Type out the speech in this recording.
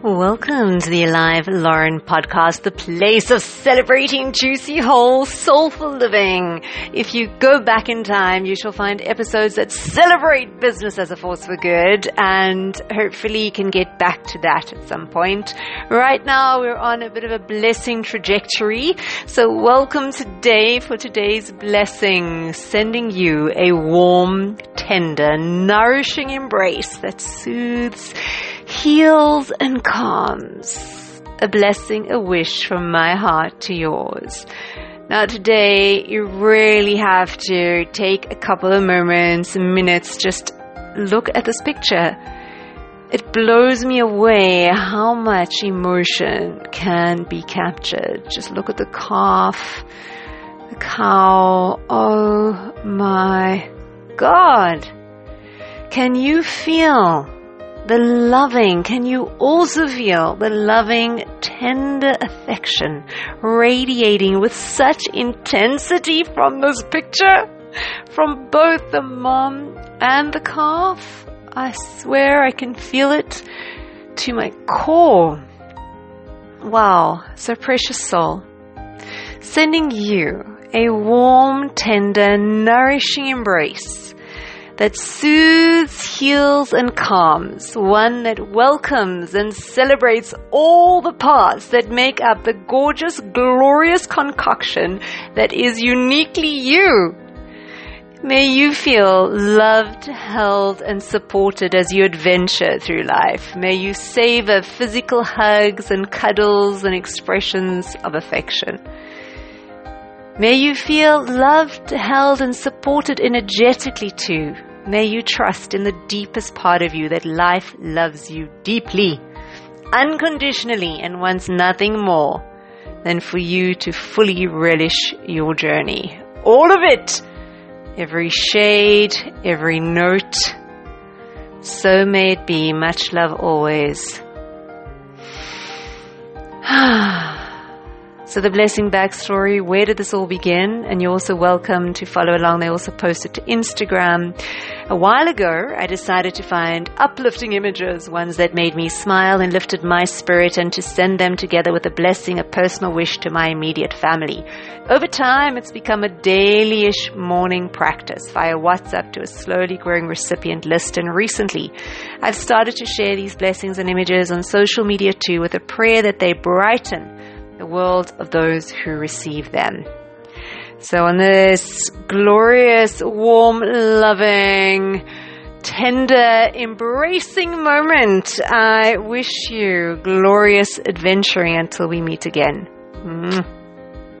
Welcome to the Alive Lauren podcast, the place of celebrating juicy, whole, soulful living. If you go back in time, you shall find episodes that celebrate business as a force for good, and hopefully you can get back to that at some point. Right now, we're on a bit of a blessing trajectory, so welcome today for today's blessing, sending you a warm, tender, nourishing embrace that soothes heals and calms. A blessing, a wish from my heart to yours. Now, today, you really have to take a couple of moments, minutes, just look at this picture. It blows me away how much emotion can be captured. Just look at the calf, the cow. Oh my God. Can you feel the loving, can you also feel the loving, tender affection radiating with such intensity from this picture? From both the mom and the calf? I swear I can feel it to my core. Wow, so precious soul. Sending you a warm, tender, nourishing embrace that soothes, heals, and calms, one that welcomes and celebrates all the parts that make up the gorgeous, glorious concoction that is uniquely you. May you feel loved, held, and supported as you adventure through life. May you savor physical hugs and cuddles and expressions of affection. May you feel loved, held, and supported energetically too. May you trust in the deepest part of you that life loves you deeply, unconditionally, and wants nothing more than for you to fully relish your journey. All of it! Every shade, every note. So may it be. Much love always. Ah. So the blessing backstory, where did this all begin? And you're also welcome to follow along. They also posted to Instagram. A while ago, I decided to find uplifting images, ones that made me smile and lifted my spirit and to send them together with a blessing, a personal wish to my immediate family. Over time, it's become a daily-ish morning practice via WhatsApp to a slowly growing recipient list. And recently, I've started to share these blessings and images on social media too with a prayer that they brighten the world of those who receive them. So, on this glorious, warm, loving, tender, embracing moment, I wish you glorious adventuring until we meet again.